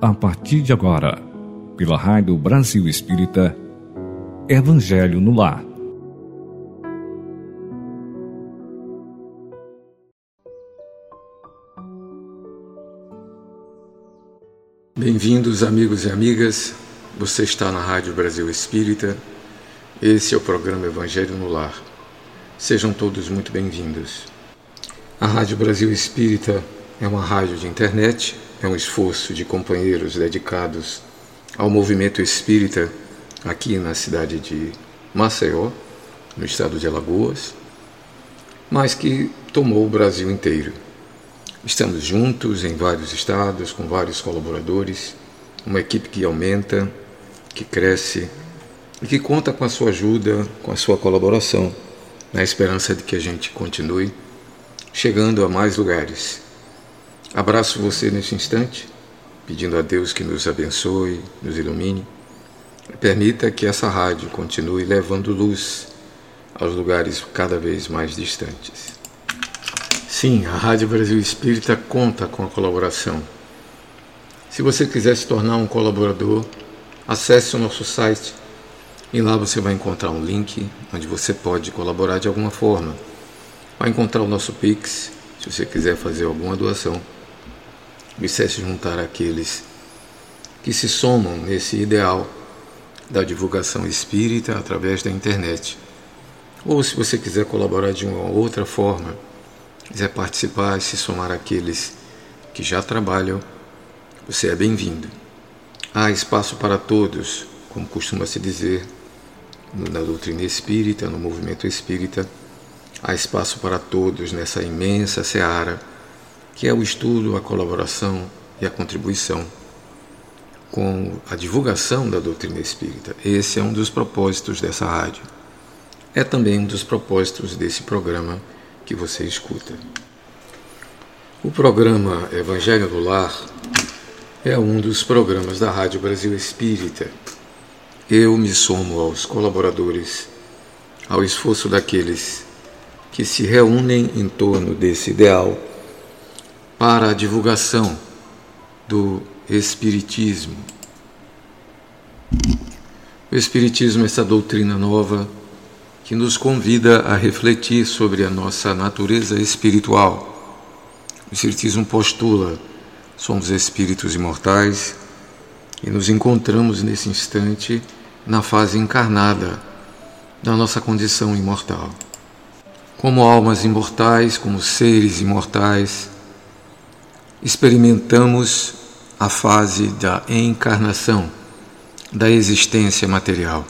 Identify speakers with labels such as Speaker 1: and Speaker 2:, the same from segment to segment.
Speaker 1: a partir de agora, pela Rádio Brasil Espírita, Evangelho no Lar.
Speaker 2: Bem-vindos, amigos e amigas. Você está na Rádio Brasil Espírita. Esse é o programa Evangelho no Lar. Sejam todos muito bem-vindos. A Rádio Brasil Espírita é uma rádio de internet é um esforço de companheiros dedicados ao movimento espírita aqui na cidade de Maceió, no estado de Alagoas, mas que tomou o Brasil inteiro. Estamos juntos em vários estados, com vários colaboradores, uma equipe que aumenta, que cresce e que conta com a sua ajuda, com a sua colaboração, na esperança de que a gente continue chegando a mais lugares Abraço você neste instante, pedindo a Deus que nos abençoe, nos ilumine. Permita que essa rádio continue levando luz aos lugares cada vez mais distantes. Sim, a Rádio Brasil Espírita conta com a colaboração. Se você quiser se tornar um colaborador, acesse o nosso site e lá você vai encontrar um link onde você pode colaborar de alguma forma. Vai encontrar o nosso Pix, se você quiser fazer alguma doação dissesse juntar aqueles que se somam nesse ideal da divulgação espírita através da internet. Ou se você quiser colaborar de uma outra forma, quiser participar e se somar àqueles que já trabalham, você é bem-vindo. Há espaço para todos, como costuma se dizer na doutrina espírita, no movimento espírita, há espaço para todos nessa imensa seara que é o estudo, a colaboração e a contribuição com a divulgação da doutrina espírita. Esse é um dos propósitos dessa rádio. É também um dos propósitos desse programa que você escuta. O programa Evangelho do Lar é um dos programas da Rádio Brasil Espírita. Eu me somo aos colaboradores, ao esforço daqueles que se reúnem em torno desse ideal para a divulgação do Espiritismo. O Espiritismo é essa doutrina nova que nos convida a refletir sobre a nossa natureza espiritual. O Espiritismo postula: somos espíritos imortais e nos encontramos nesse instante na fase encarnada da nossa condição imortal. Como almas imortais, como seres imortais, experimentamos a fase da encarnação, da existência material.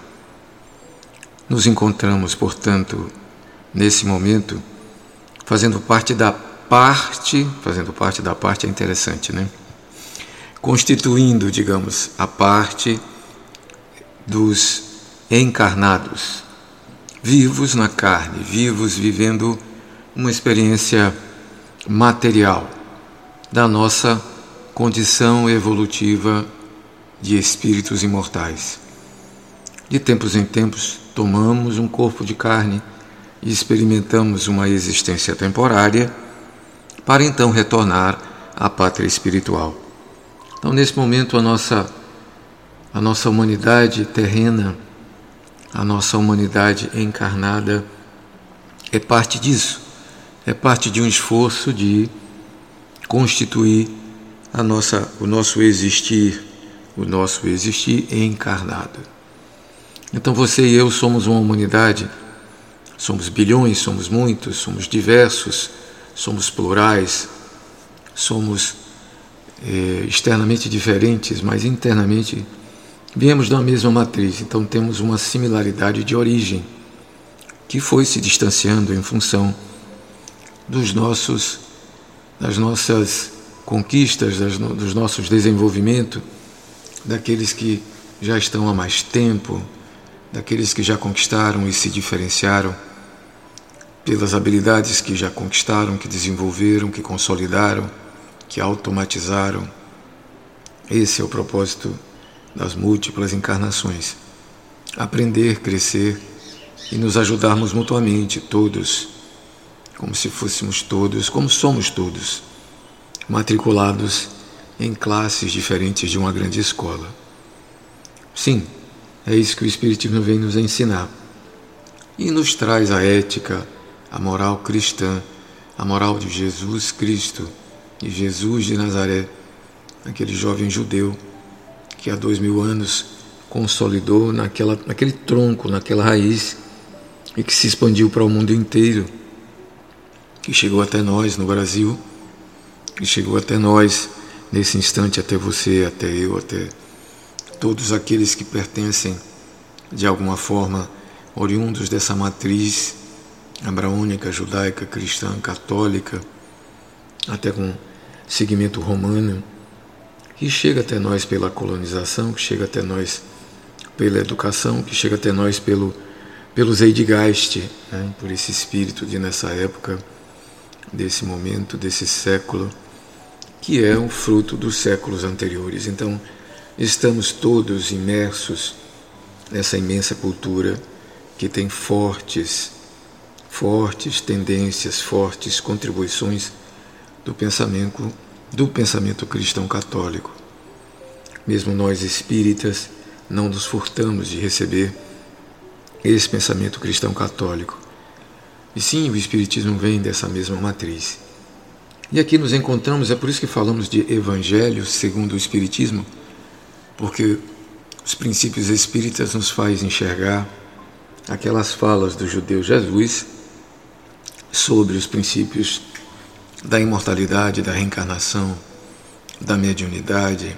Speaker 2: Nos encontramos, portanto, nesse momento, fazendo parte da parte, fazendo parte da parte é interessante, né? Constituindo, digamos, a parte dos encarnados, vivos na carne, vivos vivendo uma experiência material da nossa condição evolutiva de espíritos imortais. De tempos em tempos, tomamos um corpo de carne e experimentamos uma existência temporária para então retornar à pátria espiritual. Então, nesse momento, a nossa, a nossa humanidade terrena, a nossa humanidade encarnada, é parte disso, é parte de um esforço de constituir a nossa, o nosso existir, o nosso existir encarnado. Então você e eu somos uma humanidade, somos bilhões, somos muitos, somos diversos, somos plurais, somos é, externamente diferentes, mas internamente viemos da mesma matriz, então temos uma similaridade de origem que foi se distanciando em função dos nossos das nossas conquistas, das, dos nossos desenvolvimentos, daqueles que já estão há mais tempo, daqueles que já conquistaram e se diferenciaram pelas habilidades que já conquistaram, que desenvolveram, que consolidaram, que automatizaram. Esse é o propósito das múltiplas encarnações. Aprender, crescer e nos ajudarmos mutuamente, todos como se fôssemos todos, como somos todos, matriculados em classes diferentes de uma grande escola. Sim, é isso que o Espiritismo vem nos ensinar. E nos traz a ética, a moral cristã, a moral de Jesus Cristo, de Jesus de Nazaré, aquele jovem judeu que há dois mil anos consolidou naquela, naquele tronco, naquela raiz e que se expandiu para o mundo inteiro, que chegou até nós no Brasil, que chegou até nós nesse instante, até você, até eu, até todos aqueles que pertencem de alguma forma oriundos dessa matriz abraônica, judaica, cristã, católica, até com segmento romano, que chega até nós pela colonização, que chega até nós pela educação, que chega até nós pelo, pelo Zeitgeist, né? por esse espírito de nessa época, desse momento, desse século, que é o fruto dos séculos anteriores. Então, estamos todos imersos nessa imensa cultura que tem fortes, fortes tendências, fortes contribuições do pensamento do pensamento cristão católico. Mesmo nós espíritas não nos furtamos de receber esse pensamento cristão católico. E sim, o espiritismo vem dessa mesma matriz. E aqui nos encontramos, é por isso que falamos de evangelho segundo o espiritismo, porque os princípios espíritas nos faz enxergar aquelas falas do judeu Jesus sobre os princípios da imortalidade, da reencarnação, da mediunidade,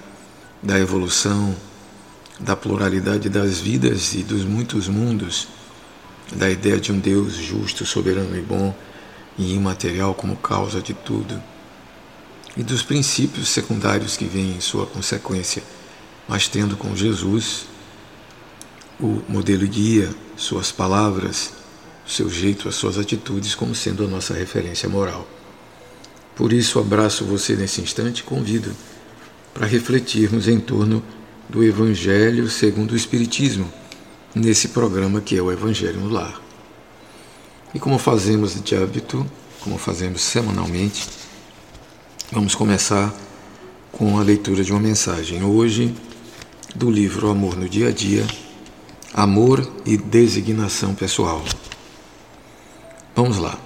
Speaker 2: da evolução, da pluralidade das vidas e dos muitos mundos, da ideia de um Deus justo, soberano e bom e imaterial como causa de tudo, e dos princípios secundários que vêm em sua consequência, mas tendo com Jesus o modelo guia, suas palavras, seu jeito, as suas atitudes como sendo a nossa referência moral. Por isso, abraço você nesse instante e convido para refletirmos em torno do Evangelho segundo o Espiritismo, nesse programa que é o Evangelho no Lar. E como fazemos de hábito, como fazemos semanalmente, vamos começar com a leitura de uma mensagem. Hoje, do livro Amor no Dia a Dia, Amor e Designação Pessoal. Vamos lá.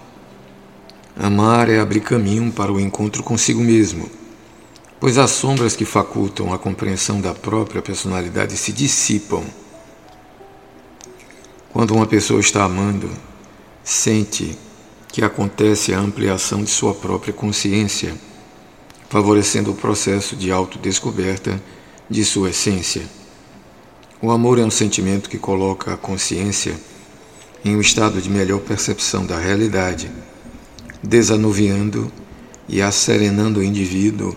Speaker 2: Amar é abrir caminho para o encontro consigo mesmo, pois as sombras que facultam a compreensão da própria personalidade se dissipam. Quando uma pessoa está amando, sente que acontece a ampliação de sua própria consciência, favorecendo o processo de autodescoberta de sua essência. O amor é um sentimento que coloca a consciência em um estado de melhor percepção da realidade desanuviando e asserenando o indivíduo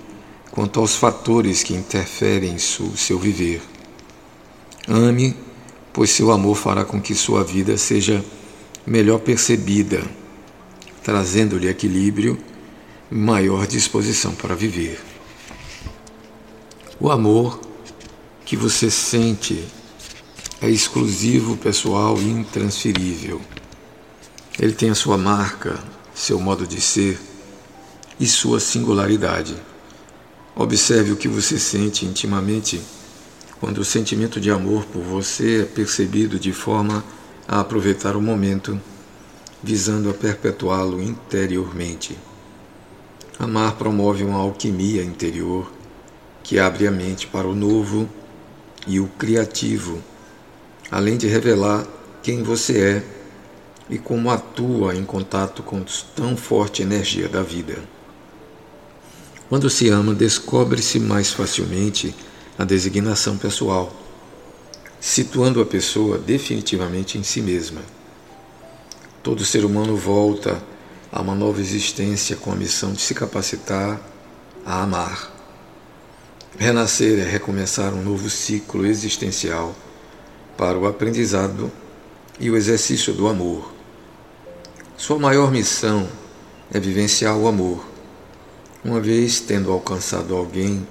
Speaker 2: quanto aos fatores que interferem em seu viver. Ame, pois seu amor fará com que sua vida seja melhor percebida, trazendo-lhe equilíbrio e maior disposição para viver. O amor que você sente é exclusivo, pessoal e intransferível. Ele tem a sua marca, seu modo de ser e sua singularidade. Observe o que você sente intimamente quando o sentimento de amor por você é percebido de forma a aproveitar o momento, visando a perpetuá-lo interiormente. Amar promove uma alquimia interior que abre a mente para o novo e o criativo, além de revelar quem você é e como atua em contato com tão forte energia da vida. Quando se ama, descobre-se mais facilmente a designação pessoal, situando a pessoa definitivamente em si mesma. Todo ser humano volta a uma nova existência com a missão de se capacitar a amar. Renascer é recomeçar um novo ciclo existencial para o aprendizado e o exercício do amor sua maior missão é vivenciar o amor. Uma vez tendo alcançado alguém,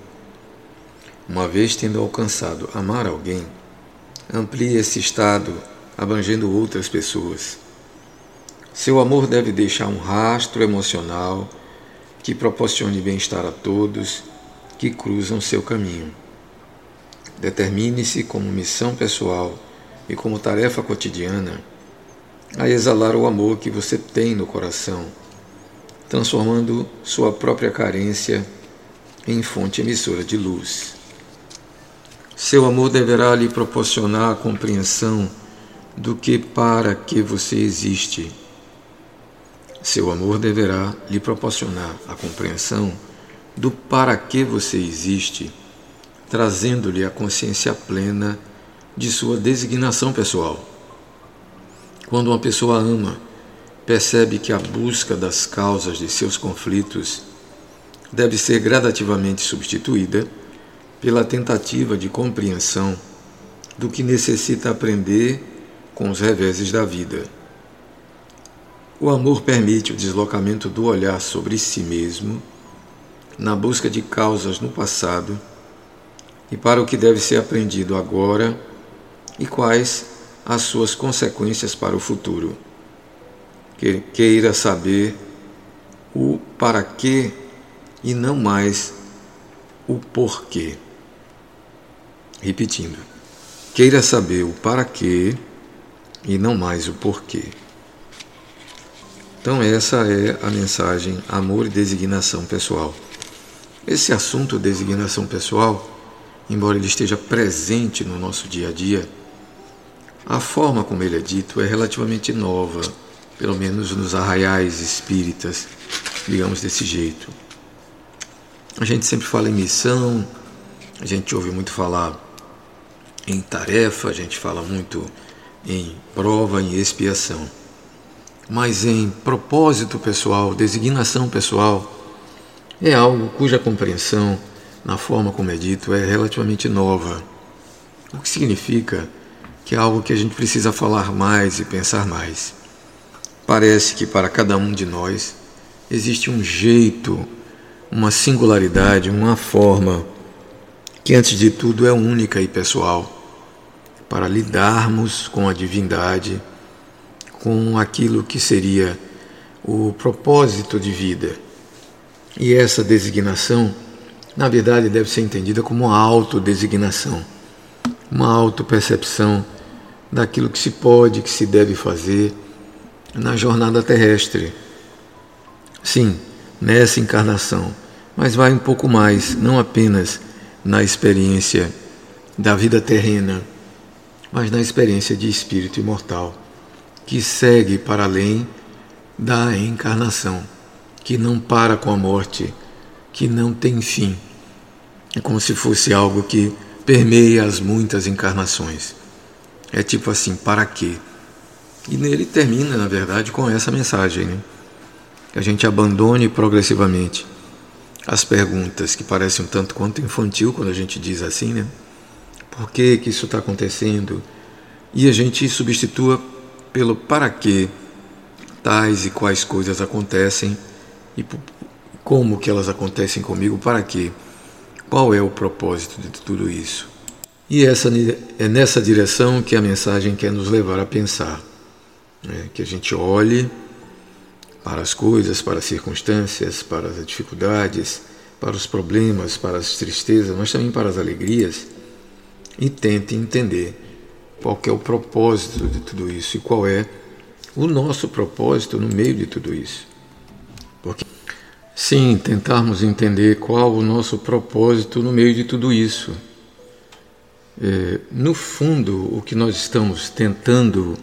Speaker 2: uma vez tendo alcançado amar alguém, amplie esse estado abrangendo outras pessoas. Seu amor deve deixar um rastro emocional que proporcione bem-estar a todos que cruzam seu caminho. Determine-se como missão pessoal e como tarefa cotidiana a exalar o amor que você tem no coração, transformando sua própria carência em fonte emissora de luz. Seu amor deverá lhe proporcionar a compreensão do que para que você existe. Seu amor deverá lhe proporcionar a compreensão do para que você existe, trazendo-lhe a consciência plena de sua designação pessoal. Quando uma pessoa ama, percebe que a busca das causas de seus conflitos deve ser gradativamente substituída pela tentativa de compreensão do que necessita aprender com os reveses da vida. O amor permite o deslocamento do olhar sobre si mesmo, na busca de causas no passado e para o que deve ser aprendido agora e quais as suas consequências para o futuro. Queira saber o para quê e não mais o porquê. Repetindo, queira saber o para quê e não mais o porquê. Então, essa é a mensagem Amor e Designação Pessoal. Esse assunto, designação pessoal, embora ele esteja presente no nosso dia a dia, a forma como ele é dito é relativamente nova, pelo menos nos arraiais espíritas, digamos desse jeito. A gente sempre fala em missão, a gente ouve muito falar em tarefa, a gente fala muito em prova, em expiação. Mas em propósito pessoal, designação pessoal, é algo cuja compreensão, na forma como é dito, é relativamente nova. O que significa que é algo que a gente precisa falar mais e pensar mais. Parece que para cada um de nós existe um jeito uma singularidade, uma forma que, antes de tudo, é única e pessoal para lidarmos com a divindade, com aquilo que seria o propósito de vida. E essa designação, na verdade, deve ser entendida como uma autodesignação, uma autopercepção daquilo que se pode, que se deve fazer na jornada terrestre. Sim, nessa encarnação, mas vai um pouco mais, não apenas na experiência da vida terrena, mas na experiência de espírito imortal, que segue para além da encarnação, que não para com a morte, que não tem fim. É como se fosse algo que permeia as muitas encarnações. É tipo assim, para quê? E nele termina, na verdade, com essa mensagem. Né? que a gente abandone progressivamente as perguntas que parecem um tanto quanto infantil quando a gente diz assim, né? Por que, que isso está acontecendo? E a gente substitua pelo para que tais e quais coisas acontecem e como que elas acontecem comigo, para quê? Qual é o propósito de tudo isso? E essa, é nessa direção que a mensagem quer nos levar a pensar. Né? Que a gente olhe para as coisas, para as circunstâncias, para as dificuldades, para os problemas, para as tristezas, mas também para as alegrias, e tente entender qual é o propósito de tudo isso e qual é o nosso propósito no meio de tudo isso. Porque, sim, tentarmos entender qual o nosso propósito no meio de tudo isso. É, no fundo, o que nós estamos tentando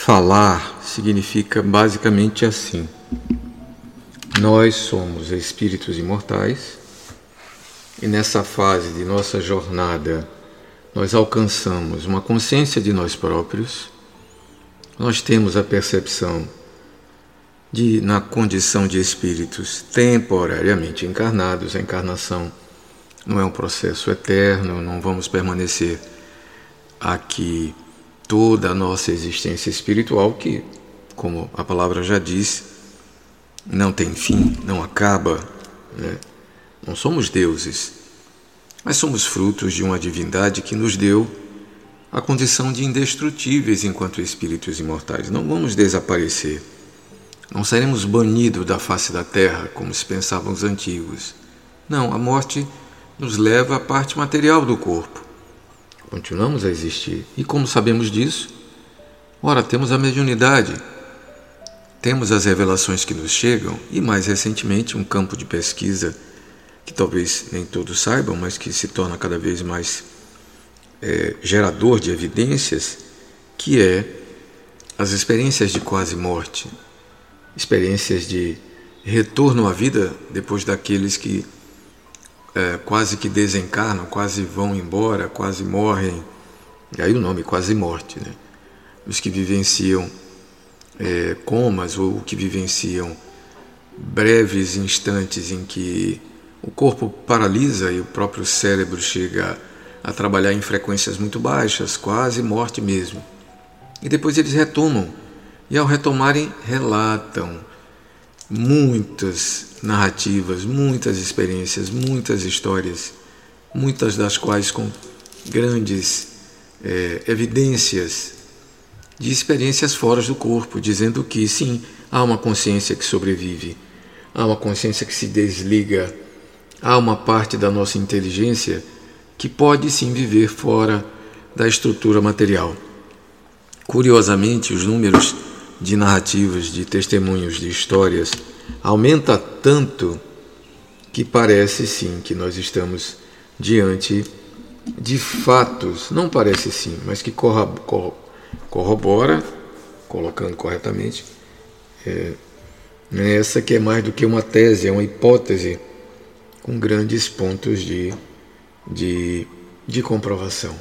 Speaker 2: Falar significa basicamente assim: nós somos espíritos imortais e nessa fase de nossa jornada nós alcançamos uma consciência de nós próprios, nós temos a percepção de, na condição de espíritos temporariamente encarnados, a encarnação não é um processo eterno, não vamos permanecer aqui toda a nossa existência espiritual, que, como a palavra já diz, não tem fim, não acaba. Né? Não somos deuses, mas somos frutos de uma divindade que nos deu a condição de indestrutíveis enquanto espíritos imortais. Não vamos desaparecer. Não seremos banidos da face da terra, como se pensavam os antigos. Não, a morte nos leva à parte material do corpo. Continuamos a existir. E como sabemos disso? Ora, temos a mediunidade, temos as revelações que nos chegam e, mais recentemente, um campo de pesquisa que talvez nem todos saibam, mas que se torna cada vez mais é, gerador de evidências, que é as experiências de quase morte, experiências de retorno à vida depois daqueles que é, quase que desencarnam, quase vão embora, quase morrem. E aí o nome quase morte, né? Os que vivenciam é, comas ou que vivenciam breves instantes em que o corpo paralisa e o próprio cérebro chega a trabalhar em frequências muito baixas, quase morte mesmo. E depois eles retomam. E ao retomarem, relatam muitas narrativas, muitas experiências, muitas histórias, muitas das quais com grandes é, evidências de experiências fora do corpo, dizendo que sim, há uma consciência que sobrevive, há uma consciência que se desliga, há uma parte da nossa inteligência que pode sim viver fora da estrutura material. Curiosamente, os números de narrativas, de testemunhos, de histórias aumenta tanto que parece sim que nós estamos diante de fatos, não parece sim, mas que corrobora, colocando corretamente, é, essa que é mais do que uma tese, é uma hipótese com grandes pontos de, de, de comprovação.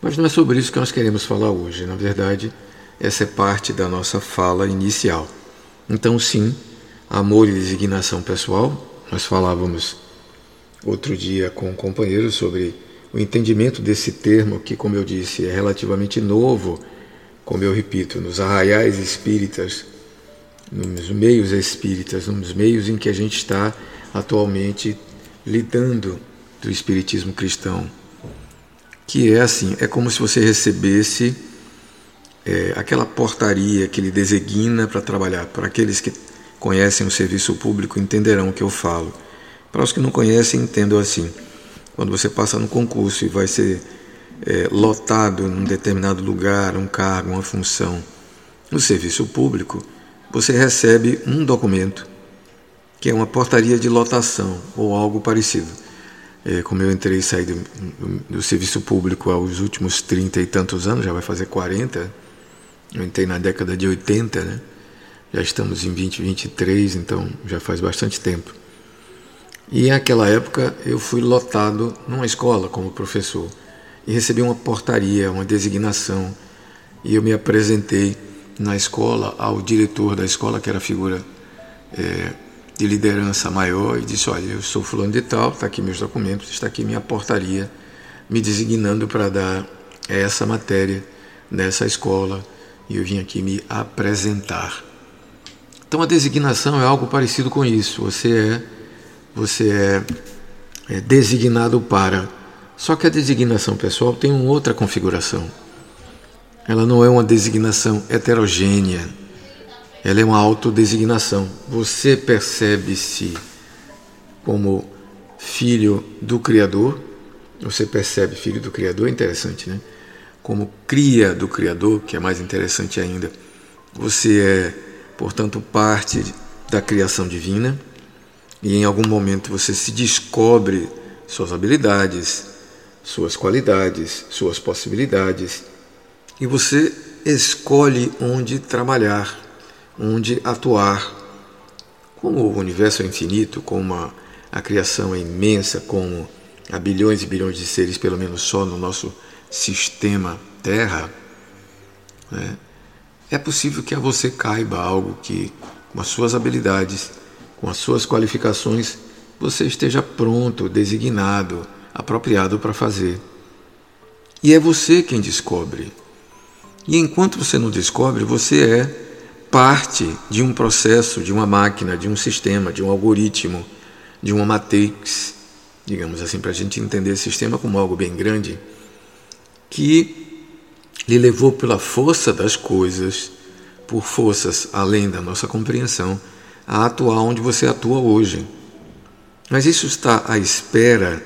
Speaker 2: Mas não é sobre isso que nós queremos falar hoje. Na verdade, essa é parte da nossa fala inicial. Então, sim, amor e designação pessoal. Nós falávamos outro dia com um companheiro sobre o entendimento desse termo, que, como eu disse, é relativamente novo, como eu repito, nos arraiais espíritas, nos meios espíritas, nos meios em que a gente está atualmente lidando do espiritismo cristão que é assim, é como se você recebesse é, aquela portaria que lhe designa para trabalhar. Para aqueles que conhecem o serviço público entenderão o que eu falo. Para os que não conhecem, entendam assim. Quando você passa no concurso e vai ser é, lotado num determinado lugar, um cargo, uma função, no serviço público, você recebe um documento que é uma portaria de lotação ou algo parecido. É, como eu entrei e saí do, do, do, serviço público aos últimos 30 e tantos anos, já vai fazer 40, eu entrei na década de 80, né? já estamos em 2023, então já faz bastante tempo. E naquela época eu fui lotado numa escola como professor e recebi uma portaria, uma designação, e eu me apresentei na escola ao diretor da escola, que era figura é, de liderança maior e disse: Olha, eu sou fulano de tal, está aqui meus documentos, está aqui minha portaria, me designando para dar essa matéria nessa escola e eu vim aqui me apresentar. Então a designação é algo parecido com isso. Você é, você é, é designado para. Só que a designação pessoal tem uma outra configuração. Ela não é uma designação heterogênea ela é uma autodesignação. Você percebe-se como filho do Criador, você percebe filho do Criador, é interessante, né? Como cria do Criador, que é mais interessante ainda. Você é, portanto, parte da criação divina e em algum momento você se descobre suas habilidades, suas qualidades, suas possibilidades e você escolhe onde trabalhar onde atuar. Como o universo é infinito, como a, a criação é imensa, como há bilhões e bilhões de seres, pelo menos só no nosso sistema Terra, né, é possível que a você caiba algo que, com as suas habilidades, com as suas qualificações, você esteja pronto, designado, apropriado para fazer. E é você quem descobre. E enquanto você não descobre, você é parte de um processo, de uma máquina, de um sistema, de um algoritmo, de uma matrix, digamos assim, para a gente entender esse sistema como algo bem grande, que lhe levou pela força das coisas, por forças além da nossa compreensão, a atuar onde você atua hoje. Mas isso está à espera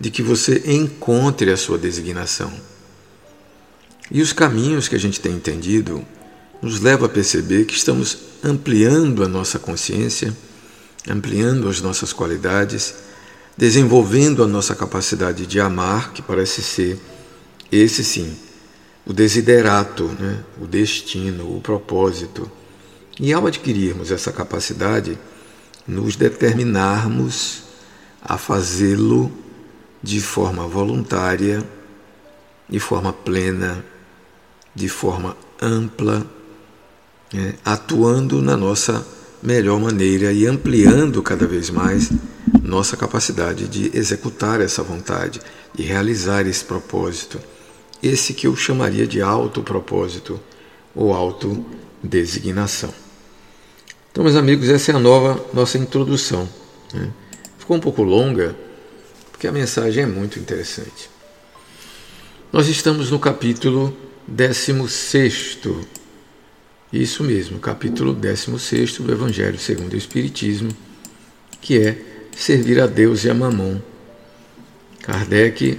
Speaker 2: de que você encontre a sua designação. E os caminhos que a gente tem entendido nos levam a perceber que estamos ampliando a nossa consciência, ampliando as nossas qualidades, desenvolvendo a nossa capacidade de amar, que parece ser esse sim, o desiderato, né? o destino, o propósito. E ao adquirirmos essa capacidade, nos determinarmos a fazê-lo de forma voluntária, de forma plena, de forma ampla, né? atuando na nossa melhor maneira e ampliando cada vez mais nossa capacidade de executar essa vontade e realizar esse propósito, esse que eu chamaria de autopropósito ou autodesignação. Então, meus amigos, essa é a nova nossa introdução. Né? Ficou um pouco longa, porque a mensagem é muito interessante. Nós estamos no capítulo 16. Isso mesmo, capítulo 16 do Evangelho segundo o Espiritismo, que é servir a Deus e a Mamon. Kardec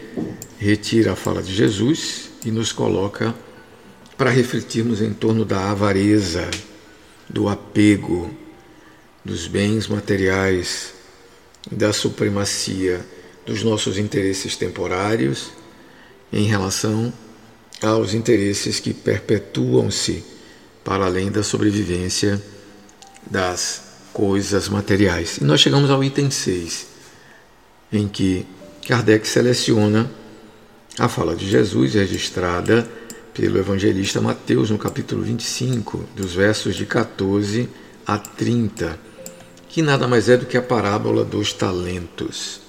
Speaker 2: retira a fala de Jesus e nos coloca para refletirmos em torno da avareza, do apego, dos bens materiais, da supremacia dos nossos interesses temporários em relação aos interesses que perpetuam-se para além da sobrevivência das coisas materiais. E nós chegamos ao item 6, em que Kardec seleciona a fala de Jesus registrada pelo evangelista Mateus no capítulo 25, dos versos de 14 a 30, que nada mais é do que a parábola dos talentos.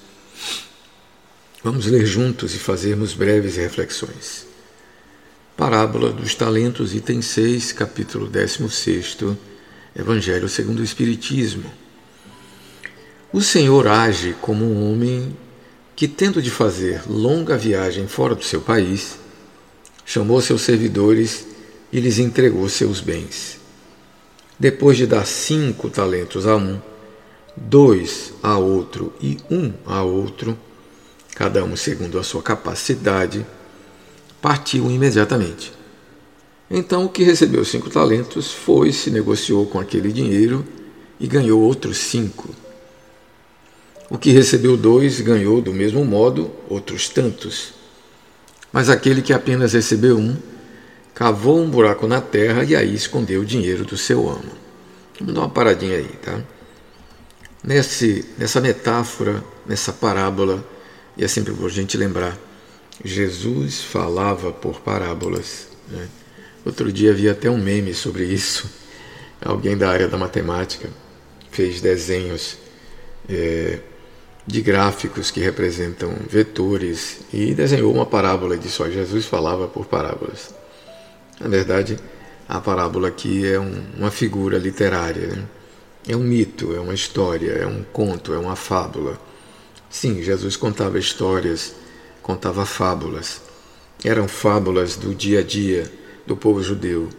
Speaker 2: Vamos ler juntos e fazermos breves reflexões. Parábola dos talentos, item 6, capítulo 16 Evangelho segundo o Espiritismo. O Senhor age como um homem que, tendo de fazer longa viagem fora do seu país, chamou seus servidores e lhes entregou seus bens. Depois de dar cinco talentos a um, dois a outro e um a outro, cada um segundo a sua capacidade, partiu imediatamente então o que recebeu cinco talentos foi, se negociou com aquele dinheiro e ganhou outros cinco. O que recebeu dois ganhou do mesmo modo outros tantos. Mas aquele que apenas recebeu um, cavou um buraco na terra e aí escondeu o dinheiro do seu amo. Vamos dar uma paradinha aí, tá? Nesse, nessa metáfora, nessa parábola, e é sempre bom a gente lembrar, Jesus falava por parábolas. Né? Outro dia vi até um meme sobre isso. Alguém da área da matemática fez desenhos é, de gráficos que representam vetores e desenhou uma parábola só Jesus falava por parábolas. Na verdade, a parábola aqui é um, uma figura literária. Né? É um mito, é uma história, é um conto, é uma fábula. Sim, Jesus contava histórias, contava fábulas. Eram fábulas do dia a dia do povo judeu.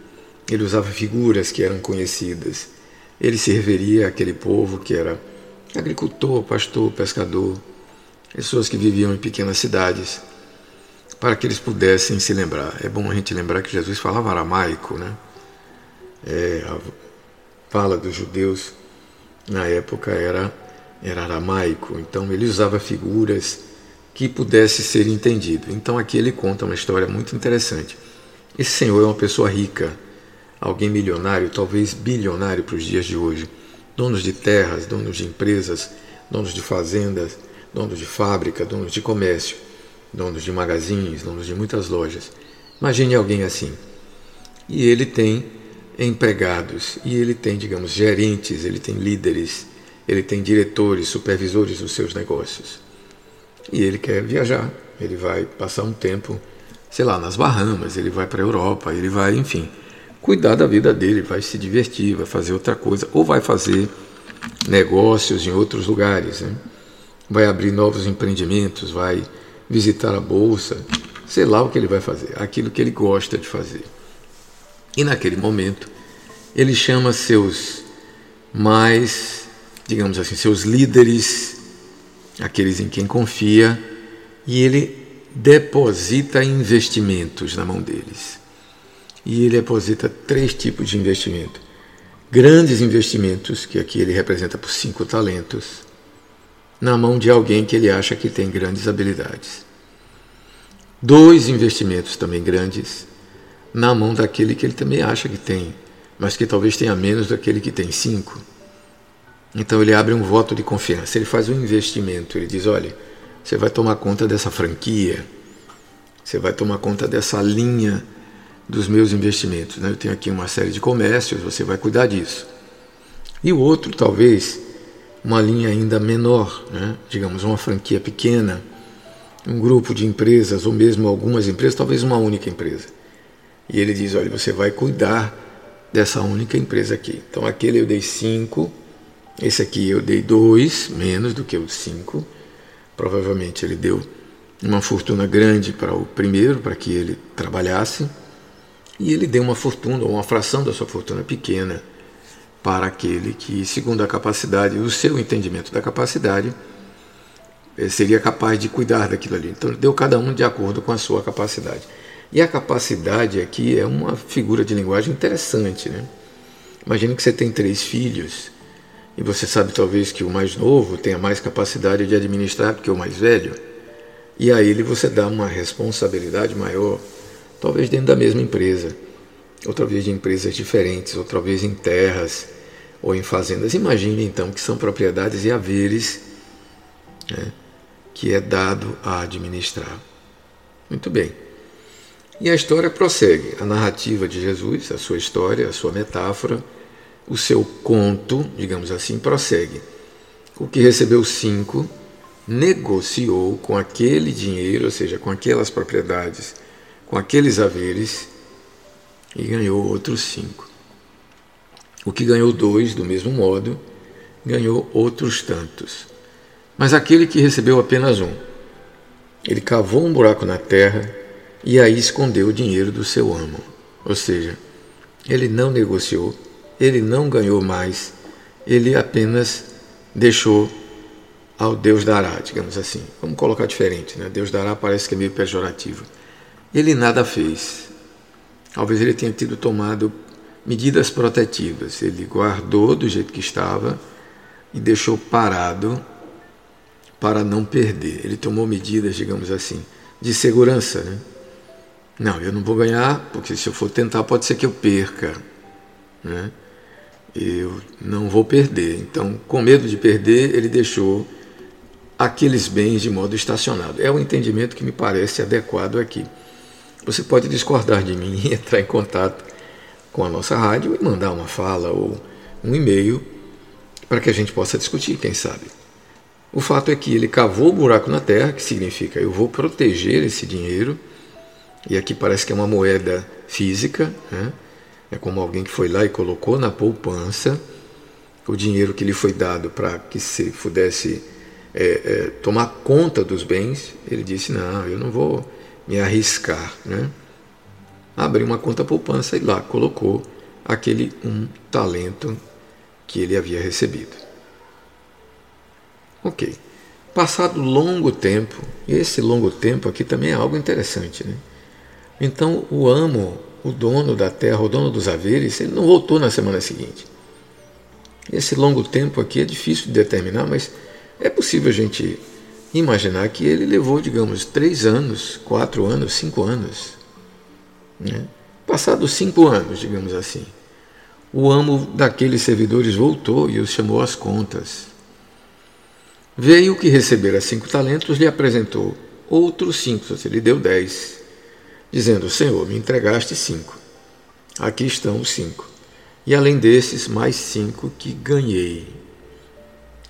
Speaker 2: Ele usava figuras que eram conhecidas. Ele serviria aquele povo que era agricultor, pastor, pescador, pessoas que viviam em pequenas cidades, para que eles pudessem se lembrar. É bom a gente lembrar que Jesus falava aramaico, né? É, a fala dos judeus na época era, era aramaico, então ele usava figuras que pudesse ser entendido. Então aqui ele conta uma história muito interessante. Esse senhor é uma pessoa rica, alguém milionário, talvez bilionário para os dias de hoje. Donos de terras, donos de empresas, donos de fazendas, donos de fábrica, donos de comércio, donos de magazines, donos de muitas lojas. Imagine alguém assim. E ele tem empregados, e ele tem, digamos, gerentes, ele tem líderes, ele tem diretores, supervisores dos seus negócios. E ele quer viajar, ele vai passar um tempo sei lá, nas Bahamas, ele vai para a Europa, ele vai, enfim, cuidar da vida dele, vai se divertir, vai fazer outra coisa, ou vai fazer negócios em outros lugares, né? vai abrir novos empreendimentos, vai visitar a bolsa, sei lá o que ele vai fazer, aquilo que ele gosta de fazer. E naquele momento, ele chama seus mais, digamos assim, seus líderes aqueles em quem confia, e ele deposita investimentos na mão deles. E ele deposita três tipos de investimento. Grandes investimentos, que aqui ele representa por cinco talentos, na mão de alguém que ele acha que tem grandes habilidades. Dois investimentos também grandes, na mão daquele que ele também acha que tem, mas que talvez tenha menos daquele que tem cinco. Então ele abre um voto de confiança, ele faz um investimento, ele diz: olha, você vai tomar conta dessa franquia, você vai tomar conta dessa linha dos meus investimentos. Né? Eu tenho aqui uma série de comércios, você vai cuidar disso. E o outro, talvez, uma linha ainda menor, né? digamos, uma franquia pequena, um grupo de empresas, ou mesmo algumas empresas, talvez uma única empresa. E ele diz: olha, você vai cuidar dessa única empresa aqui. Então, aquele eu dei cinco, esse aqui eu dei dois, menos do que os cinco. Provavelmente ele deu uma fortuna grande para o primeiro, para que ele trabalhasse, e ele deu uma fortuna, ou uma fração da sua fortuna pequena, para aquele que, segundo a capacidade, o seu entendimento da capacidade, eh, seria capaz de cuidar daquilo ali. Então, deu cada um de acordo com a sua capacidade. E a capacidade aqui é uma figura de linguagem interessante. Né? Imagine que você tem três filhos e você sabe talvez que o mais novo tenha mais capacidade de administrar que o mais velho, e a ele você dá uma responsabilidade maior, talvez dentro da mesma empresa, outra vez de empresas diferentes, outra vez em terras ou em fazendas. Imagine então que são propriedades e haveres né, que é dado a administrar. Muito bem. E a história prossegue. A narrativa de Jesus, a sua história, a sua metáfora, o seu conto, digamos assim, prossegue. O que recebeu cinco negociou com aquele dinheiro, ou seja, com aquelas propriedades, com aqueles haveres, e ganhou outros cinco. O que ganhou dois, do mesmo modo, ganhou outros tantos. Mas aquele que recebeu apenas um, ele cavou um buraco na terra e aí escondeu o dinheiro do seu amo. Ou seja, ele não negociou ele não ganhou mais, ele apenas deixou ao Deus dará, digamos assim. Vamos colocar diferente, né? Deus dará parece que é meio pejorativo. Ele nada fez. Talvez ele tenha tido tomado medidas protetivas. Ele guardou do jeito que estava e deixou parado para não perder. Ele tomou medidas, digamos assim, de segurança, né? Não, eu não vou ganhar, porque se eu for tentar pode ser que eu perca, né? Eu não vou perder. Então, com medo de perder, ele deixou aqueles bens de modo estacionado. É o entendimento que me parece adequado aqui. Você pode discordar de mim e entrar em contato com a nossa rádio e mandar uma fala ou um e-mail para que a gente possa discutir, quem sabe. O fato é que ele cavou o buraco na terra, que significa eu vou proteger esse dinheiro, e aqui parece que é uma moeda física, né? É como alguém que foi lá e colocou na poupança o dinheiro que lhe foi dado para que se pudesse é, é, tomar conta dos bens. Ele disse: Não, eu não vou me arriscar. Né? Abriu uma conta poupança e lá colocou aquele um talento que ele havia recebido. Ok. Passado longo tempo, esse longo tempo aqui também é algo interessante. Né? Então o amo o dono da terra, o dono dos haveres, ele não voltou na semana seguinte. Esse longo tempo aqui é difícil de determinar, mas é possível a gente imaginar que ele levou, digamos, três anos, quatro anos, cinco anos. Né? Passados cinco anos, digamos assim, o amo daqueles servidores voltou e os chamou às contas. Veio que recebera cinco talentos, lhe apresentou outros cinco, ou seja, lhe deu dez dizendo: Senhor, me entregaste cinco. Aqui estão os cinco. E além desses, mais cinco que ganhei.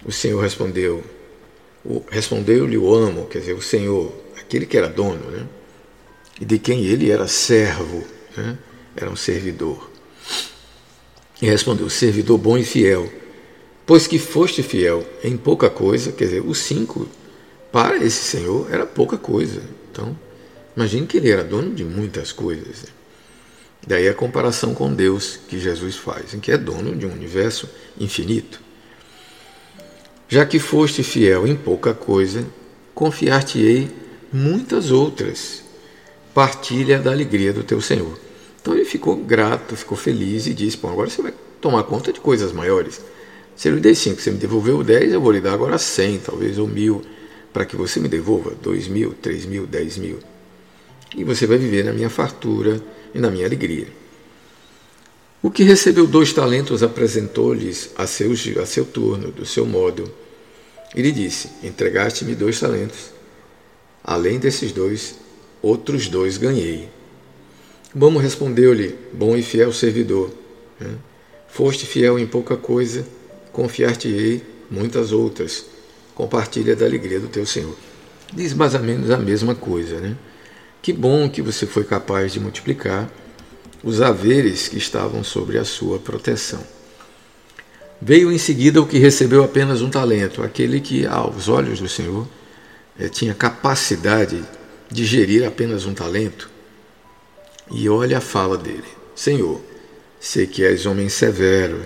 Speaker 2: O Senhor respondeu, respondeu-lhe o amo, quer dizer, o Senhor, aquele que era dono, né? e de quem ele era servo, né? era um servidor. E respondeu: Servidor bom e fiel, pois que foste fiel em pouca coisa, quer dizer, os cinco, para esse Senhor era pouca coisa. Então, Imagine que ele era dono de muitas coisas. Né? Daí a comparação com Deus que Jesus faz, em que é dono de um universo infinito. Já que foste fiel em pouca coisa, confiar-te-ei muitas outras. Partilha da alegria do teu Senhor. Então ele ficou grato, ficou feliz e disse: Bom, agora você vai tomar conta de coisas maiores. Se eu lhe dei cinco, você me devolveu dez, eu vou lhe dar agora cem, talvez, ou mil, para que você me devolva dois mil, três mil, dez mil. E você vai viver na minha fartura e na minha alegria. O que recebeu dois talentos apresentou-lhes a seu, a seu turno, do seu modo. E lhe disse: Entregaste-me dois talentos. Além desses dois, outros dois ganhei. Bom respondeu-lhe, bom e fiel servidor. Né? Foste fiel em pouca coisa, confiar-te-ei muitas outras. Compartilha da alegria do teu Senhor. Diz mais ou menos a mesma coisa, né? Que bom que você foi capaz de multiplicar os haveres que estavam sobre a sua proteção. Veio em seguida o que recebeu apenas um talento, aquele que, aos olhos do Senhor, eh, tinha capacidade de gerir apenas um talento. E olha a fala dele: Senhor, sei que és homem severo,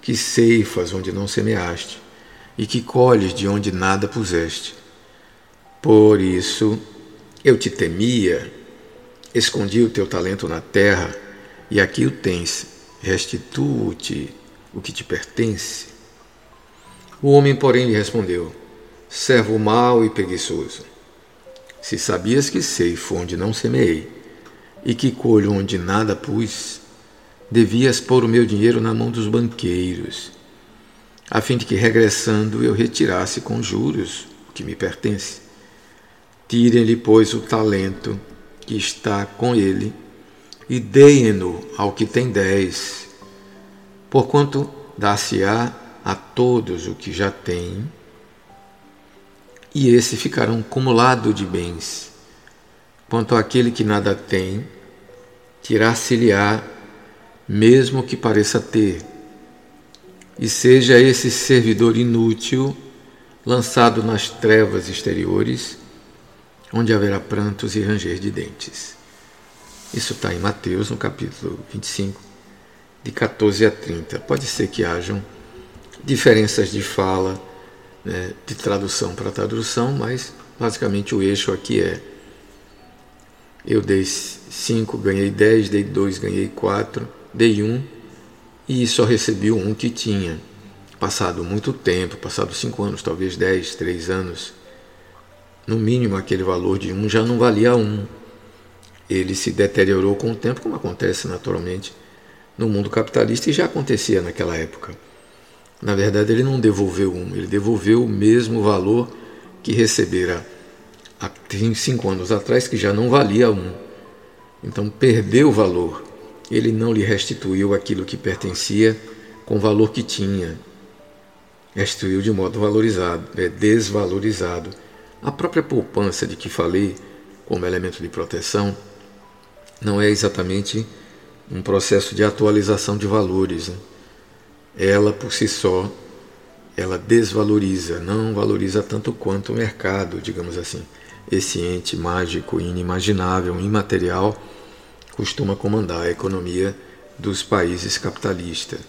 Speaker 2: que ceifas onde não semeaste, e que colhes de onde nada puseste. Por isso eu te temia, escondi o teu talento na terra, e aqui o tens, restituo-te o que te pertence. O homem, porém, lhe respondeu: Servo mau e preguiçoso, se sabias que ceifo onde não semeei, e que colho onde nada pus, devias pôr o meu dinheiro na mão dos banqueiros, a fim de que, regressando, eu retirasse com juros o que me pertence. Tirem-lhe, pois, o talento que está com ele e deem-no ao que tem dez, porquanto dar-se-á a todos o que já tem, e esse ficará um cumulado de bens. Quanto àquele que nada tem, tirar-se-lhe-á, mesmo que pareça ter, e seja esse servidor inútil lançado nas trevas exteriores, onde haverá prantos e ranger de dentes. Isso está em Mateus, no capítulo 25, de 14 a 30. Pode ser que hajam diferenças de fala, né, de tradução para tradução, mas basicamente o eixo aqui é: eu dei 5, ganhei 10, dei 2, ganhei 4, dei 1 um, e só recebi o um que tinha. Passado muito tempo, passado 5 anos, talvez 10, 3 anos, no mínimo aquele valor de um já não valia um. Ele se deteriorou com o tempo, como acontece naturalmente no mundo capitalista e já acontecia naquela época. Na verdade, ele não devolveu um, ele devolveu o mesmo valor que recebera há cinco anos atrás, que já não valia um. Então, perdeu o valor. Ele não lhe restituiu aquilo que pertencia com o valor que tinha. Restituiu de modo valorizado, é desvalorizado. A própria poupança de que falei como elemento de proteção não é exatamente um processo de atualização de valores. Né? Ela por si só, ela desvaloriza, não valoriza tanto quanto o mercado, digamos assim. Esse ente mágico, inimaginável, imaterial, costuma comandar a economia dos países capitalistas.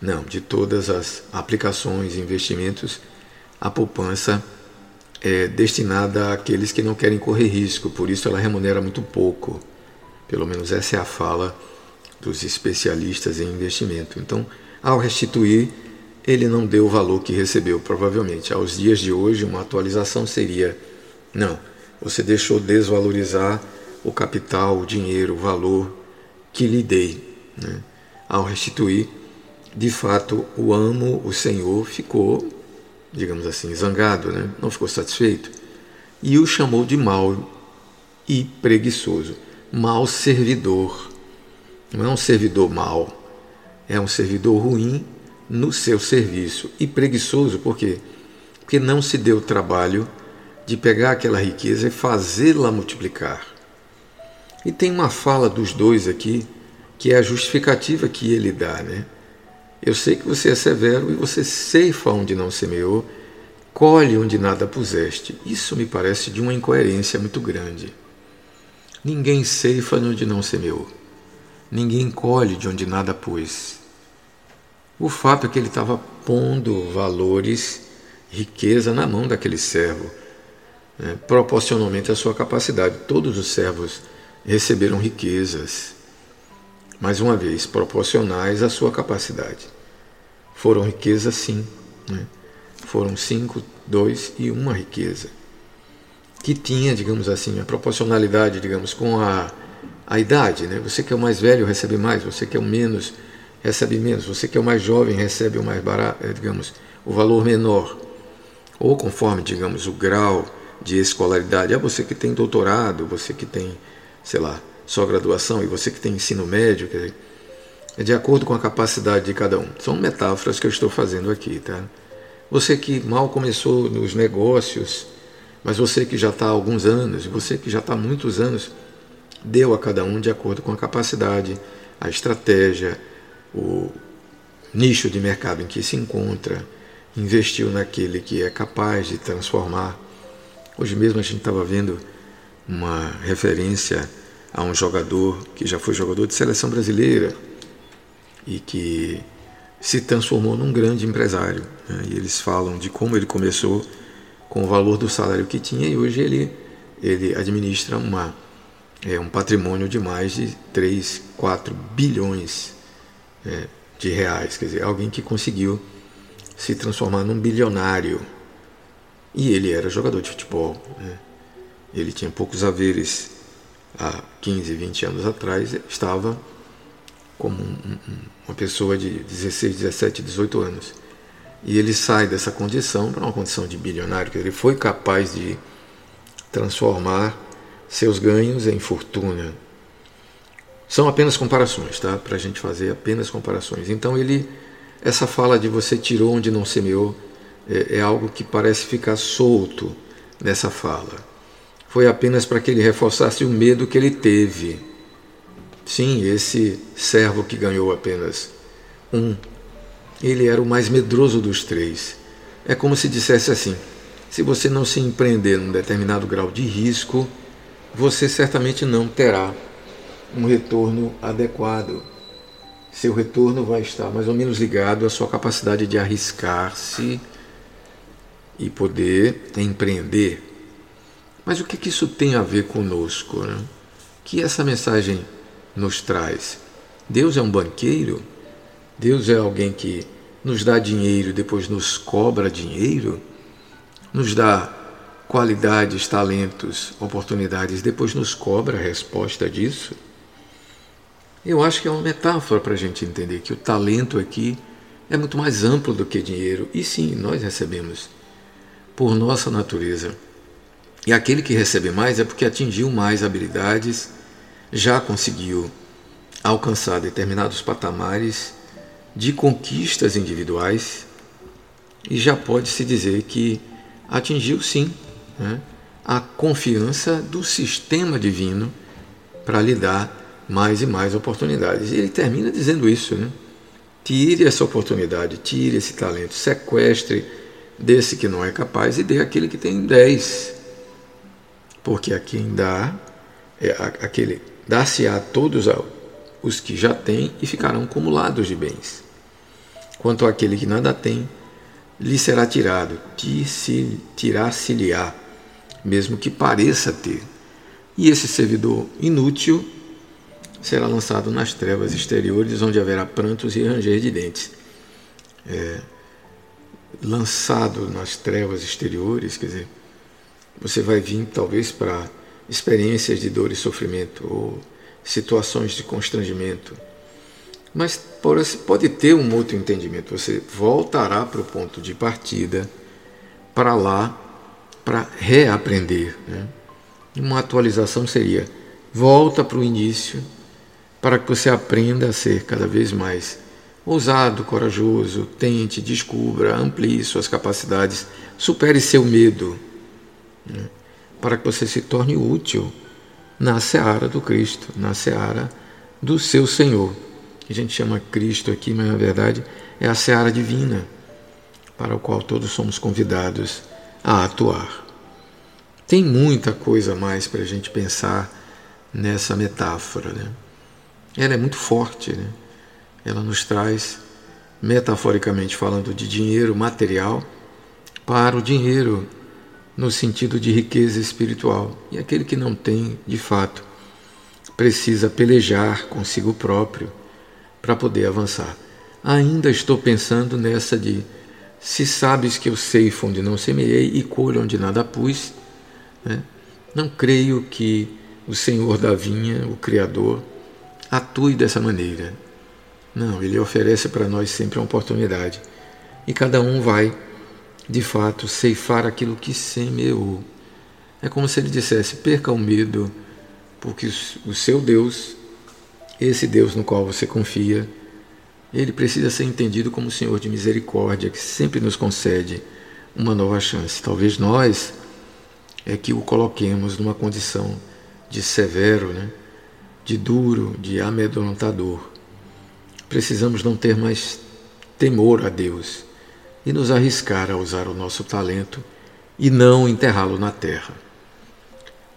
Speaker 2: Não, de todas as aplicações e investimentos, a poupança é destinada àqueles que não querem correr risco, por isso ela remunera muito pouco. Pelo menos essa é a fala dos especialistas em investimento. Então, ao restituir, ele não deu o valor que recebeu, provavelmente. Aos dias de hoje, uma atualização seria: não, você deixou desvalorizar o capital, o dinheiro, o valor que lhe dei. Né? Ao restituir, de fato, o amo, o senhor, ficou digamos assim, zangado, né? não ficou satisfeito, e o chamou de mau e preguiçoso. Mau servidor. Não é um servidor mau, é um servidor ruim no seu serviço. E preguiçoso por quê? Porque não se deu o trabalho de pegar aquela riqueza e fazê-la multiplicar. E tem uma fala dos dois aqui que é a justificativa que ele dá, né? Eu sei que você é severo e você ceifa onde não semeou, colhe onde nada puseste. Isso me parece de uma incoerência muito grande. Ninguém ceifa onde não semeou. Ninguém colhe de onde nada pôs. O fato é que ele estava pondo valores riqueza na mão daquele servo, né, proporcionalmente à sua capacidade. Todos os servos receberam riquezas, mais uma vez, proporcionais à sua capacidade. Foram riquezas, sim. Né? Foram cinco, dois e uma riqueza. Que tinha, digamos assim, a proporcionalidade, digamos, com a, a idade. Né? Você que é o mais velho recebe mais, você que é o menos recebe menos, você que é o mais jovem recebe o mais barato, eh, digamos, o valor menor. Ou conforme, digamos, o grau de escolaridade. É você que tem doutorado, você que tem, sei lá, só graduação e você que tem ensino médio, quer dizer, é de acordo com a capacidade de cada um. São metáforas que eu estou fazendo aqui, tá? Você que mal começou nos negócios, mas você que já está há alguns anos, você que já está há muitos anos, deu a cada um de acordo com a capacidade, a estratégia, o nicho de mercado em que se encontra, investiu naquele que é capaz de transformar. Hoje mesmo a gente estava vendo uma referência a um jogador que já foi jogador de seleção brasileira e que se transformou num grande empresário. Né? E eles falam de como ele começou com o valor do salário que tinha e hoje ele, ele administra uma, é, um patrimônio de mais de 3, 4 bilhões é, de reais. Quer dizer, alguém que conseguiu se transformar num bilionário. E ele era jogador de futebol. Né? Ele tinha poucos haveres há 15, 20 anos atrás, estava como um, um, uma pessoa de 16, 17, 18 anos. E ele sai dessa condição para uma condição de bilionário, que ele foi capaz de transformar seus ganhos em fortuna. São apenas comparações, tá? Para a gente fazer apenas comparações. Então ele, essa fala de você tirou onde não semeou, é, é algo que parece ficar solto nessa fala foi apenas para que ele reforçasse o medo que ele teve. Sim, esse servo que ganhou apenas um, ele era o mais medroso dos três. É como se dissesse assim: se você não se empreender num determinado grau de risco, você certamente não terá um retorno adequado. Seu retorno vai estar mais ou menos ligado à sua capacidade de arriscar-se e poder empreender mas o que, que isso tem a ver conosco? Né? que essa mensagem nos traz? Deus é um banqueiro? Deus é alguém que nos dá dinheiro e depois nos cobra dinheiro? Nos dá qualidades, talentos, oportunidades, depois nos cobra a resposta disso? Eu acho que é uma metáfora para a gente entender que o talento aqui é muito mais amplo do que dinheiro. E sim, nós recebemos, por nossa natureza, e aquele que recebe mais é porque atingiu mais habilidades, já conseguiu alcançar determinados patamares de conquistas individuais e já pode se dizer que atingiu sim né, a confiança do sistema divino para lhe dar mais e mais oportunidades. E ele termina dizendo isso, né? Tire essa oportunidade, tire esse talento, sequestre desse que não é capaz e dê aquele que tem dez porque a quem dá, é aquele dá-se a todos os que já têm e ficarão acumulados de bens. Quanto àquele que nada tem, lhe será tirado, tirar-se-lhe-á, mesmo que pareça ter. E esse servidor inútil será lançado nas trevas exteriores, onde haverá prantos e ranger de dentes. É, lançado nas trevas exteriores, quer dizer, você vai vir talvez para experiências de dor e sofrimento ou situações de constrangimento. Mas pode ter um outro entendimento. Você voltará para o ponto de partida, para lá, para reaprender. Né? Uma atualização seria: volta para o início, para que você aprenda a ser cada vez mais ousado, corajoso, tente, descubra, amplie suas capacidades, supere seu medo né? para que você se torne útil na seara do Cristo, na seara do seu Senhor. A gente chama Cristo aqui, mas na verdade é a seara divina para o qual todos somos convidados a atuar. Tem muita coisa mais para a gente pensar nessa metáfora. Né? Ela é muito forte, né? ela nos traz, metaforicamente falando, de dinheiro material para o dinheiro no sentido de riqueza espiritual. E aquele que não tem, de fato, precisa pelejar consigo próprio para poder avançar. Ainda estou pensando nessa de se sabes que eu ceifo onde não semeei e colho onde nada pus, né? não creio que o Senhor da vinha, o Criador, atue dessa maneira. Não, ele oferece para nós sempre uma oportunidade. E cada um vai, de fato, ceifar aquilo que semeou. É como se ele dissesse: perca o medo, porque o seu Deus, esse Deus no qual você confia, ele precisa ser entendido como o Senhor de misericórdia, que sempre nos concede uma nova chance. Talvez nós é que o coloquemos numa condição de severo, né? de duro, de amedrontador. Precisamos não ter mais temor a Deus e nos arriscar a usar o nosso talento e não enterrá-lo na terra.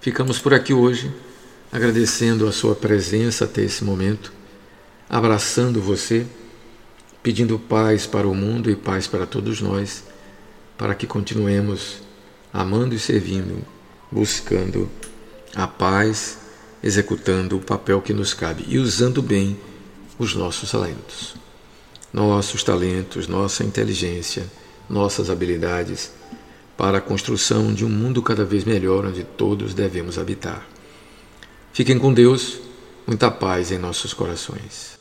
Speaker 2: Ficamos por aqui hoje, agradecendo a sua presença até esse momento, abraçando você, pedindo paz para o mundo e paz para todos nós, para que continuemos amando e servindo, buscando a paz, executando o papel que nos cabe e usando bem os nossos talentos. Nossos talentos, nossa inteligência, nossas habilidades para a construção de um mundo cada vez melhor onde todos devemos habitar. Fiquem com Deus, muita paz em nossos corações.